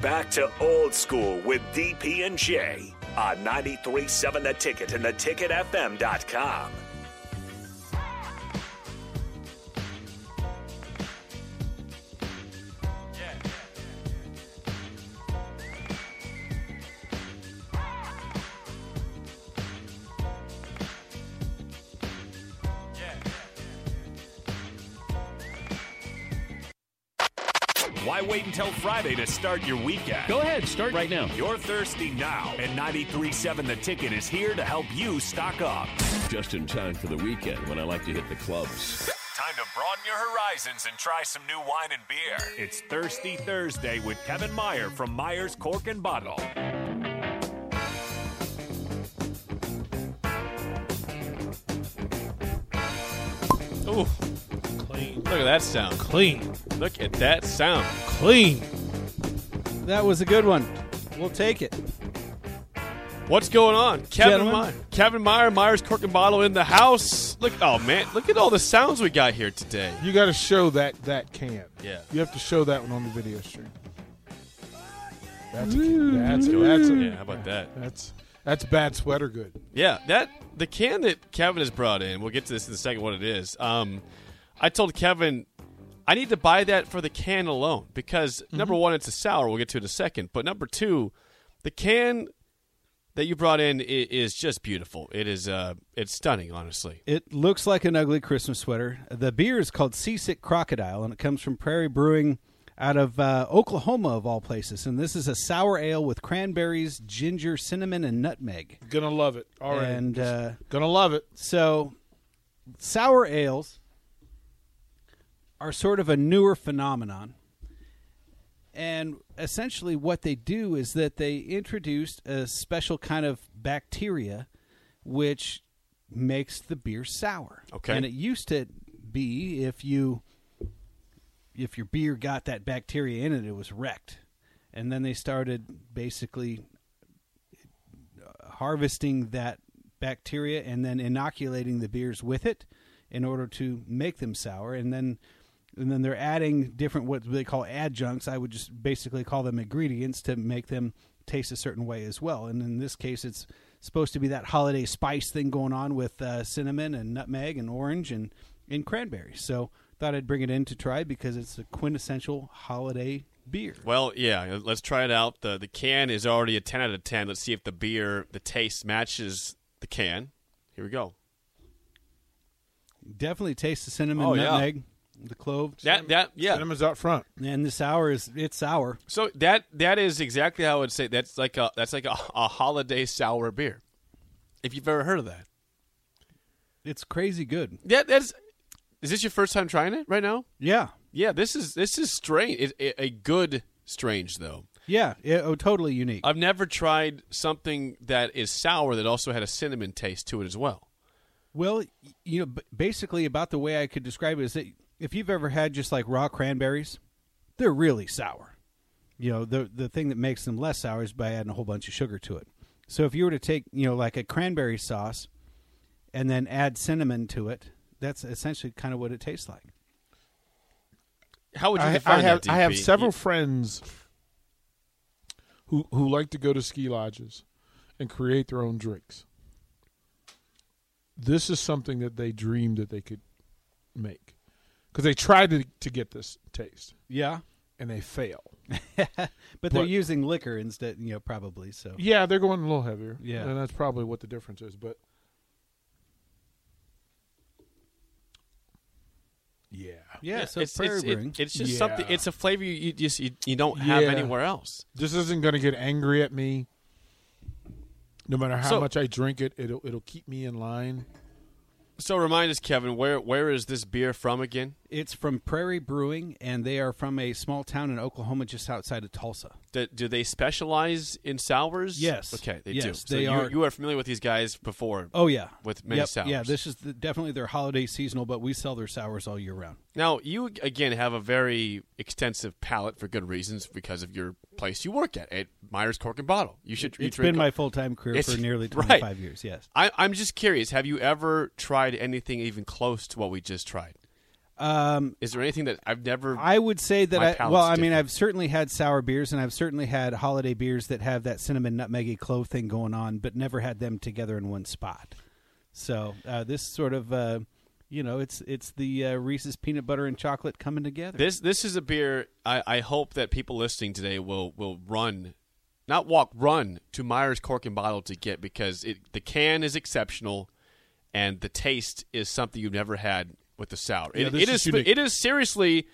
back to old school with DP and J on 93.7 The Ticket and theticketfm.com. until Friday to start your weekend? Go ahead, start right now. You're thirsty now, and 93.7 The Ticket is here to help you stock up. Just in time for the weekend when I like to hit the clubs. Time to broaden your horizons and try some new wine and beer. It's Thirsty Thursday with Kevin Meyer from Meyer's Cork and Bottle. Ooh, Clean. look at that sound. Clean. Look at that sound. Clean. That was a good one. We'll take it. What's going on? Kevin Meyer. Kevin Meyer, Myers Cork and Bottle in the house. Look, oh man, look at all the sounds we got here today. You got to show that that can. Yeah. You have to show that one on the video stream. That's a, that's that's a, Yeah, how about that? that's that's bad sweater good. Yeah, that the can that Kevin has brought in. We'll get to this in a second. What it is? Um, I told Kevin I need to buy that for the can alone because number one, it's a sour. We'll get to it in a second. But number two, the can that you brought in is just beautiful. It is. Uh, it's stunning, honestly. It looks like an ugly Christmas sweater. The beer is called Seasick Crocodile, and it comes from Prairie Brewing out of uh, Oklahoma, of all places. And this is a sour ale with cranberries, ginger, cinnamon, and nutmeg. Gonna love it. All right. And uh, Gonna love it. so, sour ales are sort of a newer phenomenon. And essentially, what they do is that they introduced a special kind of bacteria which makes the beer sour. Okay. And it used to be if you if your beer got that bacteria in it, it was wrecked. And then they started basically uh, harvesting that bacteria and then inoculating the beers with it in order to make them sour and then and then they're adding different what they call adjuncts i would just basically call them ingredients to make them taste a certain way as well and in this case it's supposed to be that holiday spice thing going on with uh, cinnamon and nutmeg and orange and, and cranberry so thought i'd bring it in to try because it's a quintessential holiday beer Well, yeah. Let's try it out. the The can is already a ten out of ten. Let's see if the beer, the taste matches the can. Here we go. definitely taste the cinnamon Oh, yeah. Nutmeg the clove That that yeah. Cinema's out front. and the sour is it's sour So that that is exactly how I would say that's like a that's like a, a holiday sour beer. If you've ever heard of that. it's crazy good Yeah, that's is this your first time trying it right now? yeah Yeah, this is this is strange. It, it- a good strange though. Yeah, it, oh, totally unique. I've never tried something that is sour that also had a cinnamon taste to it as well. well, you know, basically about the way I could describe it is that if you've ever had just like raw cranberries, they're really sour. You know, the the thing that makes them less sour is by adding a whole bunch of sugar to it. So if you were to take, you know, like a cranberry sauce and then add cinnamon to it, that's essentially kind of what it tastes like. How would you I, define I have that? I have several You- friends who who like to go to ski lodges and create their own drinks. This is something that they dreamed that they could make because they tried to to get this taste Yeah. and they fail. But, they're But- using liquor instead, you know, probably. So Yeah, they're going a little heavier. Yeah. and that's probably what the difference is. But yeah, yeah, so it's, Prairie it's, it- Brewing. it's just Yeah. something. It's a flavor you, you just you, you don't have Yeah. anywhere else. this isn't going to get angry at me. No matter how So- much I drink it, it'll it'll keep me in line. So remind us, Kevin, where where is this beer from again? It's from Prairie Brewing, and they are from a small town in Oklahoma just outside of Tulsa. Do, do they specialize in sours? Yes. Okay, they Yes, do. So they you, are- you are familiar with these guys before. Oh yeah, With many Yep, sours. Yeah, this is the, definitely their holiday seasonal, but we sell their sours all year round. Now, you again have a very extensive palate for good reasons because of your place you work at at Myers Cork and Bottle. You should. It's been my full time career It's- for nearly right. twenty five years. Yes, I, I'm just curious. Have you ever tried anything even close to what we just tried? Um, Is there anything that I've never? I would say that I well, I mean, different. I've certainly had sour beers, and I've certainly had holiday beers that have that cinnamon nutmeggy clove thing going on, but never had them together in one spot. So uh, this sort of, uh, you know, it's it's the uh, Reese's peanut butter and chocolate coming together. This this is a beer. I, I hope that people listening today will will run, not walk, run to Myers Cork and Bottle to get because it the can is exceptional, and the taste is something you've never had with the sour. Yeah, it, it is, is it is seriously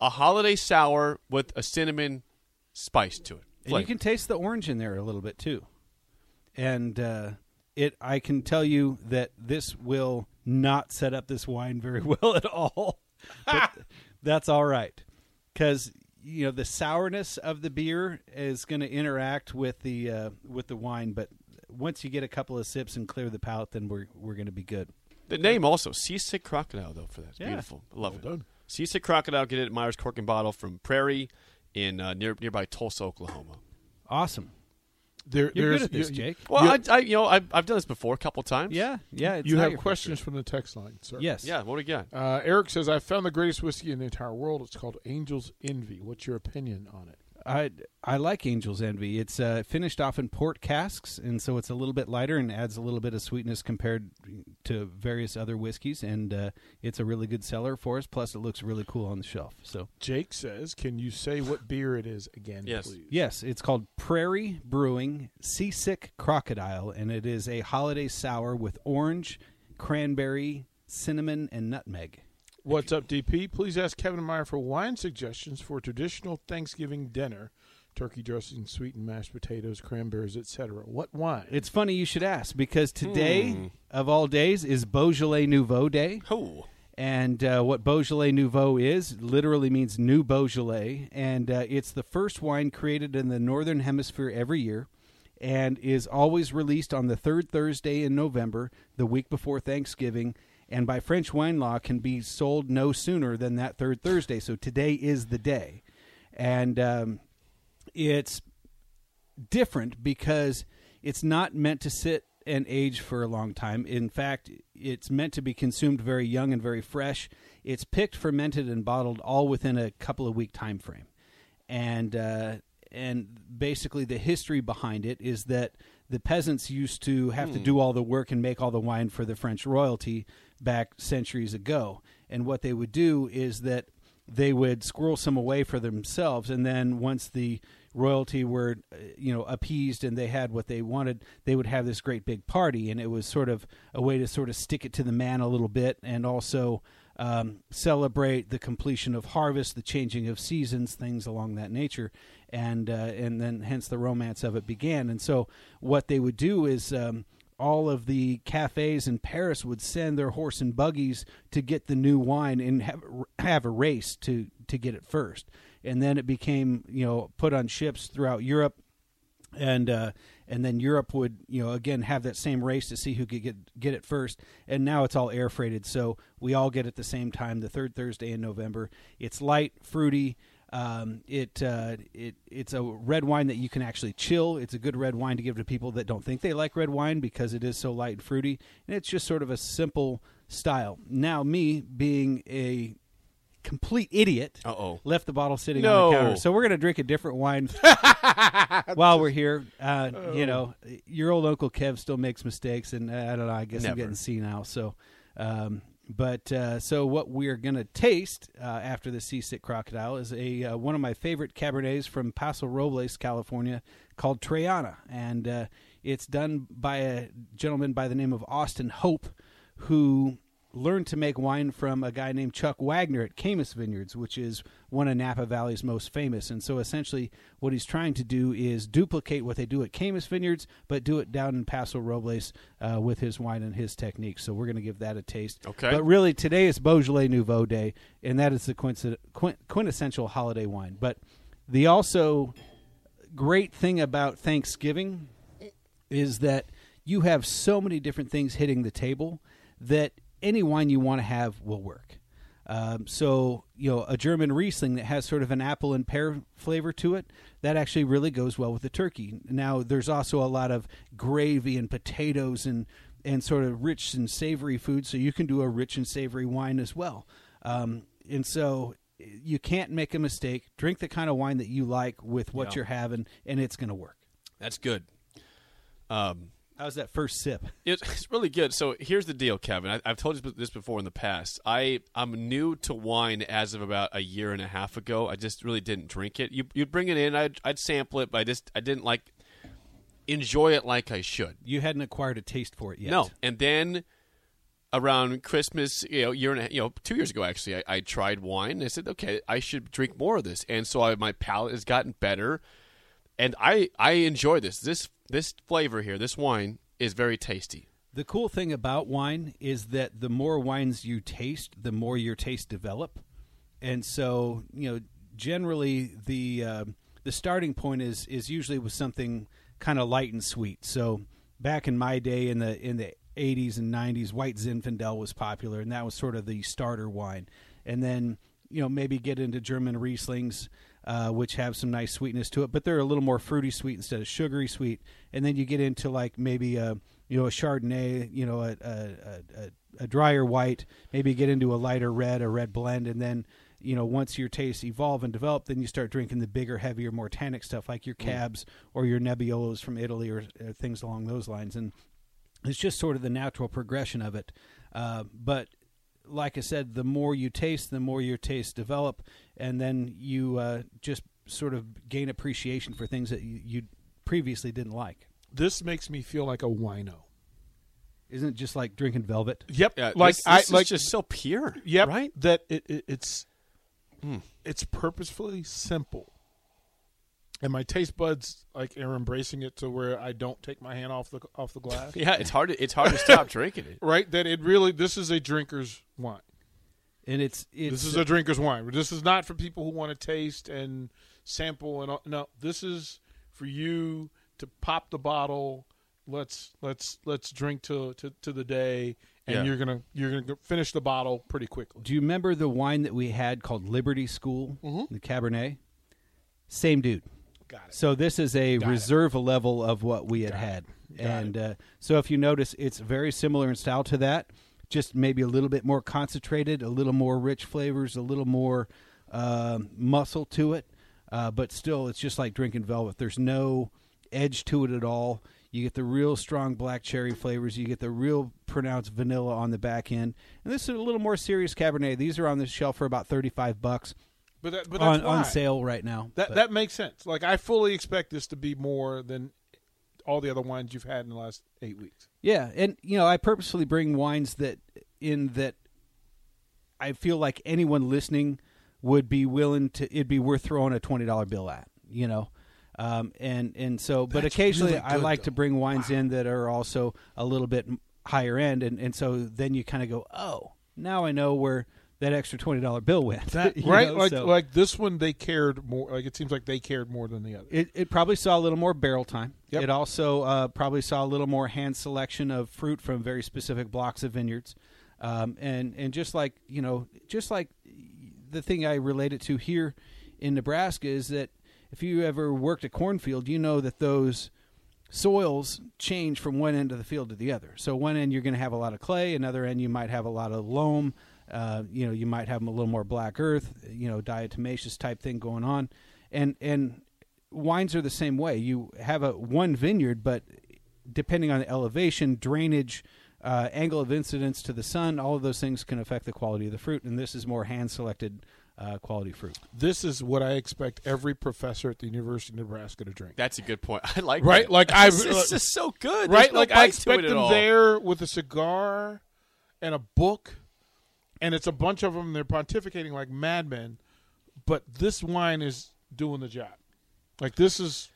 a holiday sour with a cinnamon spice to it. and you can taste the orange in there a little bit too. And uh, it, I can tell you that this will not set up this wine very well at all. but that's all right, because you know the sourness of the beer is going to interact with the uh, with the wine. But once you get a couple of sips and clear the palate, then we're we're going to be good. The name also Seasick Crocodile though for that. It's Yeah. beautiful. I love Well it. done. Seasick Crocodile. Get it at Myers Cork and Bottle from Prairie in uh, near nearby Tulsa, Oklahoma. Awesome. There, You're there's, good at this, you, Jake. Well, I, I you know I've, I've done this before a couple times. Yeah, yeah. It's You not have your questions time. from the text line, sir. Yes. Yeah. What do we got? Uh, Eric says, I found the greatest whiskey in the entire world. It's called Angel's Envy. What's your opinion on it? I I like Angel's Envy. It's uh, finished off in port casks, and so it's a little bit lighter and adds a little bit of sweetness compared to various other whiskeys. And uh, it's a really good seller for us. Plus, it looks really cool on the shelf. So Jake says, Can you say what beer it is again, Yes. please? yes, it's called Prairie Brewing Seasick Crocodile, and it is a holiday sour with orange, cranberry, cinnamon, and nutmeg. What's up, DP? Please ask Kevin Meyer for wine suggestions for traditional Thanksgiving dinner. Turkey dressing, sweetened mashed potatoes, cranberries, etc. What wine? It's funny you should ask because today, Hmm. of all days, is Beaujolais Nouveau Day. Oh. And uh, what Beaujolais Nouveau is literally means new Beaujolais, and uh, it's the first wine created in the northern hemisphere every year, and is always released on the third Thursday in November, the week before Thanksgiving, and by French wine law can be sold no sooner than that third Thursday. So today is the day, and um, it's different because it's not meant to sit and age for a long time. In fact, it's meant to be consumed very young and very fresh. It's picked, fermented, and bottled all within a couple of week time frame. And uh, and basically, the history behind it is that the peasants used to have to do all the work and make all the wine for the French royalty back centuries ago. And what they would do is that they would squirrel some away for themselves, and then once the royalty were, uh, you know, appeased and they had what they wanted, they would have this great big party, and it was sort of a way to sort of stick it to the man a little bit, and also um, celebrate the completion of harvest, the changing of seasons, things along that nature, and uh, and then hence the romance of it began. And so what they would do is. Um, all of the cafes in Paris would send their horse and buggies to get the new wine and have have a race to to get it first. And then it became you know put on ships throughout Europe, and uh, and then Europe would you know again have that same race to see who could get get it first. And now it's all air freighted, so we all get it the same time, the third Thursday in November. It's light, fruity. Um, it uh, it it's a red wine that you can actually chill. It's a good red wine to give to people that don't think they like red wine because it is so light and fruity, and it's just sort of a simple style. Now, me being a complete idiot, Uh-oh. left the bottle sitting No. on the counter. So we're gonna drink a different wine while we're here. Uh, You know, your old uncle Kev still makes mistakes, and uh, I don't know. I guess I'm Never. getting senile. So, um, but uh, so what we're gonna taste uh, after the Seasick Crocodile is a uh, one of my favorite Cabernets from Paso Robles, California, called Treana, and uh, it's done by a gentleman by the name of Austin Hope, who learned to make wine from a guy named Chuck Wagner at Caymus Vineyards, which is one of Napa Valley's most famous. And so essentially, what he's trying to do is duplicate what they do at Caymus Vineyards, but do it down in Paso Robles uh, with his wine and his techniques. So we're going to give that a taste. Okay. But really, today is Beaujolais Nouveau Day, and that is the quintessential holiday wine. But the also great thing about Thanksgiving is that you have so many different things hitting the table that any wine you want to have will work. Um, so, you know, a German Riesling that has sort of an apple and pear flavor to it, that actually really goes well with the turkey. Now, there's also a lot of gravy and potatoes and, and sort of rich and savory food, so you can do a rich and savory wine as well. Um, and so you can't make a mistake. Drink the kind of wine that you like with what Yeah. you're having, and it's going to work. That's good. Um, How's that first sip? It's, it's really good. So here's the deal, Kevin. I, I've told you this before in the past. I I'm new to wine as of about a year and a half ago. I just really didn't drink it. You you'd bring it in, I'd, I'd sample it, but I just I didn't like enjoy it like I should. You hadn't acquired a taste for it yet. No, and then around Christmas, you know, year and a, you know, two years ago actually, I, I tried wine. And I said, okay, I should drink more of this, and so I, my palate has gotten better, and I I enjoy this. This this flavor here, this wine is very tasty. The cool thing about wine is that the more wines you taste, the more your taste develop, and so you know generally the uh, the starting point is is usually with something kind of light and sweet. So back in my day in the in the 80s and 90s, White Zinfandel was popular, and that was sort of the starter wine. And then you know maybe get into German Rieslings, uh, which have some nice sweetness to it, but they're a little more fruity sweet instead of sugary sweet. And then you get into like maybe a you know a Chardonnay, you know a a, a, a drier white, maybe get into a lighter red, a red blend, and then you know once your tastes evolve and develop, then you start drinking the bigger, heavier, more tannic stuff like your cabs or your Nebbiolos from Italy or, or things along those lines. And it's just sort of the natural progression of it. Uh, but like I said, the more you taste, the more your tastes develop, and then you uh, just sort of gain appreciation for things that you, you previously didn't like. This makes me feel like a wino. Isn't it just like drinking velvet? Yep. Yeah, like this, I this like just so pure. Yep. right. That it, it it's it's purposefully simple. And my taste buds like are embracing it to where I don't take my hand off the off the glass. Yeah, it's hard. To, it's hard to stop drinking it. Right? That it really this is a drinker's wine. And it's it's this is a drinker's wine. This is not for people who want to taste and sample and all, no. This is for you to pop the bottle. Let's let's let's drink to to, to the day, and Yeah. you're gonna you're gonna finish the bottle pretty quickly. Do you remember the wine that we had called Liberty School, Mm-hmm. the Cabernet? Same dude. Got it. So this is a Got it. reserve level of what we had Got had, and uh, so if you notice, it's very similar in style to that. Just maybe a little bit more concentrated, a little more rich flavors, a little more um muscle to it, uh, but still, it's just like drinking velvet. There's no edge to it at all. You get the real strong black cherry flavors. You get the real pronounced vanilla on the back end, and this is a little more serious Cabernet. These are on the shelf for about thirty-five bucks But that, but that's on, on sale right now. That But- that makes sense. Like I fully expect this to be more than all the other wines you've had in the last eight weeks. Yeah, and you know, I purposefully bring wines that in that I feel like anyone listening would be willing to. It'd be worth throwing a twenty dollar bill at. You know, um, and and so, but That's occasionally really I like to bring wines in that are also a little bit higher end, and and so then you kind of go, oh, now I know where that extra twenty dollar bill went. That, right? know, like so like this one, they cared more. Like it seems like they cared more than the other. It, it probably saw a little more barrel time. Yep. It also uh, probably saw a little more hand selection of fruit from very specific blocks of vineyards, um, and and just like you know, just like the thing I relate it to here in Nebraska is that if you ever worked a cornfield, you know that those soils change from one end of the field to the other. So one end you're going to have a lot of clay, another end you might have a lot of loam. Uh, you know, you might have a little more black earth. You know, diatomaceous type thing going on, and and wines are the same way. You have a one vineyard, but depending on the elevation, drainage, uh, angle of incidence to the sun, all of those things can affect the quality of the fruit. And this is more hand selected uh, quality fruit. This is what I expect every professor at the University of Nebraska to drink. That's a good point. I like Right? that. Like, I- it's, it's just so good. right? No like I expect them all. there with a cigar and a book, and it's a bunch of them. They're pontificating like madmen, but this wine is doing the job. Like this is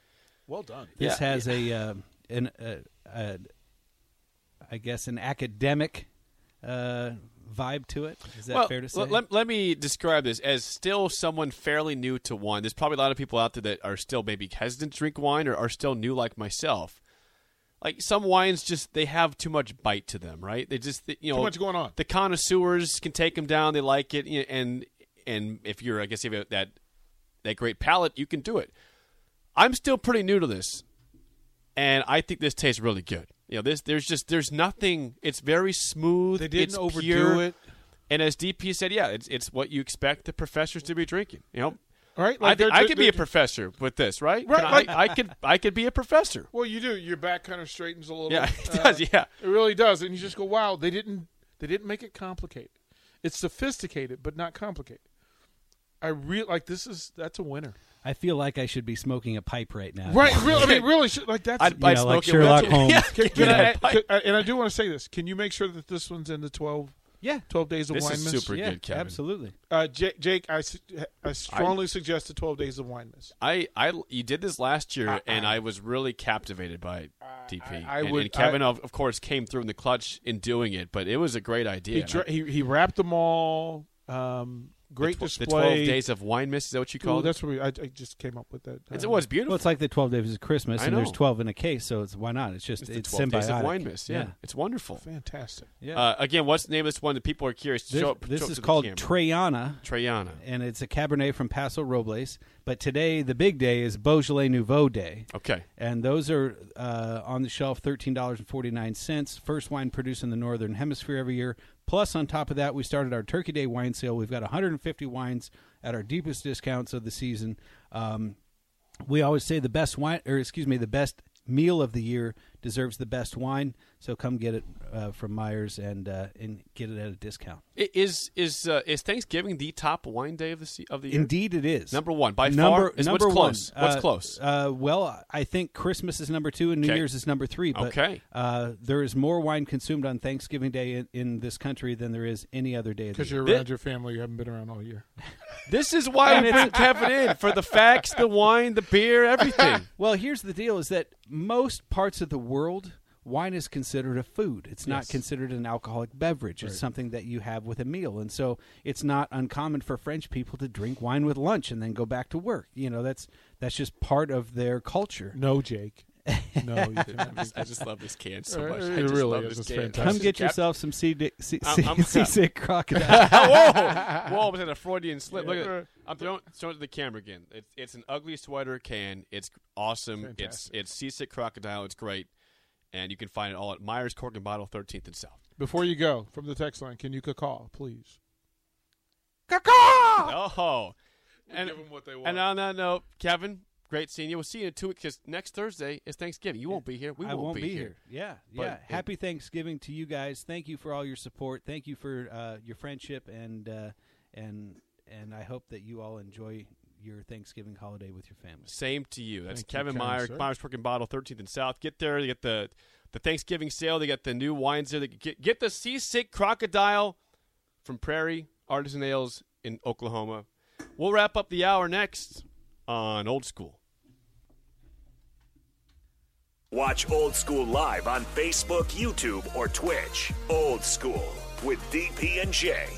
well done. This Yeah. has a uh, an uh, uh, I guess an academic uh, vibe to it. Is that well, fair to say? Let, let, let me describe this as still someone fairly new to wine. There's probably a lot of people out there that are still maybe hesitant to drink wine or are still new like myself. Like some wines, just they have too much bite to them, right? They just you know Too much going on. The connoisseurs can take them down; they like it, and and if you're, I guess, if you have that that great palate, you can do it. I'm still pretty new to this, and I think this tastes really good. You know, this there's just there's nothing. It's very smooth. They didn't overdo pure. it. And as DP said, yeah, it's it's what you expect the professors to be drinking. You know, Right? I, they're- I they're- could be a professor with this, right? Right, Can I, like- I could I could be a professor. Well, you do. Your back kind of straightens a little. Yeah, it uh, does. Yeah, It really does, and you just go, "Wow, they didn't they didn't make it complicated. It's sophisticated, but not complicated." I really like this is that's a winner, I feel like I should be smoking a pipe right now. right? Really, I mean, really, should, like that's. I'd, You I'd know, smoke like Sherlock. Holmes. Yeah, can, can me I, can- and I do want to say this. Can you make sure that this one's in the 12, Yeah, 12 days of This wine is miss? super yeah, good, Kevin. absolutely. Uh, Jake, Jake I, su- I strongly suggest the twelve days of wine miss. I, I, you did this last year, Uh, and uh, I was really captivated by DP. I- I and, would- and Kevin, I- of, of course, came through in the clutch in doing it, but it was a great idea. He, And dra- I- he he wrapped them all. Um, great the, tw- display. The twelve days of wine miss is that what you Ooh, called it? that's what we, I, I just came up with that. It's, it was beautiful. Well, it's like the twelve days of Christmas, I and there's twelve in a case, so it's why not? It's just It's it's, the twelve days of wine miss. Yeah, it's wonderful. fantastic. yeah. Uh, again, what's the name of this one that people are curious to this show up? this show is called camera? Treana, Treana. and it's a Cabernet from Paso Robles. But today, the big day is Beaujolais Nouveau Day. Okay. and those are uh, on the shelf thirteen dollars and forty nine cents. First wine produced in the northern hemisphere every year. Plus, on top of that, we started our Turkey Day wine sale. We've got 150 wines at our deepest discounts of the season. Um, we always say the best wine, or excuse me, the best meal of the year deserves the best wine. So come get it uh, from Myers and uh, and get it at a discount. I- Is is uh, is Thanksgiving the top wine day of the se- of the year? Indeed, it is Number one by number, far. Is number what's close? One. What's Uh, close? Uh, well, I think Christmas is number two and New Okay. Year's is number three. But, Okay. Uh, there is more wine consumed on Thanksgiving Day in, in this country than there is any other day Because you're Thi- around your family, you haven't been around all year. This is why we bring Kevin in for the facts, the wine, the beer, everything. Well, here's the deal: is that most parts of the world. Wine is considered a food. It's not considered an alcoholic beverage. It's something that you have with a meal. And so it's not uncommon for French people to drink wine with lunch and then go back to work. You know, that's that's just part of their culture. No, Jake. No, you I just, I just love this can so much. it I just really love is. this can. fantastic. Come get yourself some sea, di- sea, I'm- I'm- seasick crocodile. Whoa! Whoa! Was that a Freudian slip? Look at it. I'm throwing, showing it to the camera again. It's, it's an ugly sweater can. It's awesome. It's Fantastic. it's seasick crocodile. It's great, and you can find it all at Myers Cork and Bottle, 13th and South. Before you go from the text line, can you call, please? Oh, and give 'em what they want. and on that note, Kevin, great seeing you. We'll see you in two weeks because next Thursday is Thanksgiving. You won't be here. We won't, won't be here. Yeah, But yeah. it- Happy Thanksgiving to you guys. Thank you for all your support. Thank you for uh, your friendship and uh, and and I hope that you all enjoy your Thanksgiving holiday with your family. Same to you. That's Thank Kevin kind Meyer, sir. Myers Cork and Bottle, 13th and South. Get there. They get the the Thanksgiving sale. They got the new wines there. They get get the Seasick Crocodile from Prairie Artisan Ales in Oklahoma. We'll wrap up the hour next on Old School. Watch Old School live on Facebook, YouTube, or Twitch. Old School with DP and J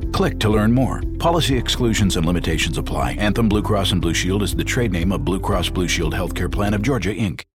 Click to learn more. Policy exclusions and limitations apply. Anthem Blue Cross and Blue Shield is the trade name of Blue Cross Blue Shield Healthcare Plan of Georgia, Inc.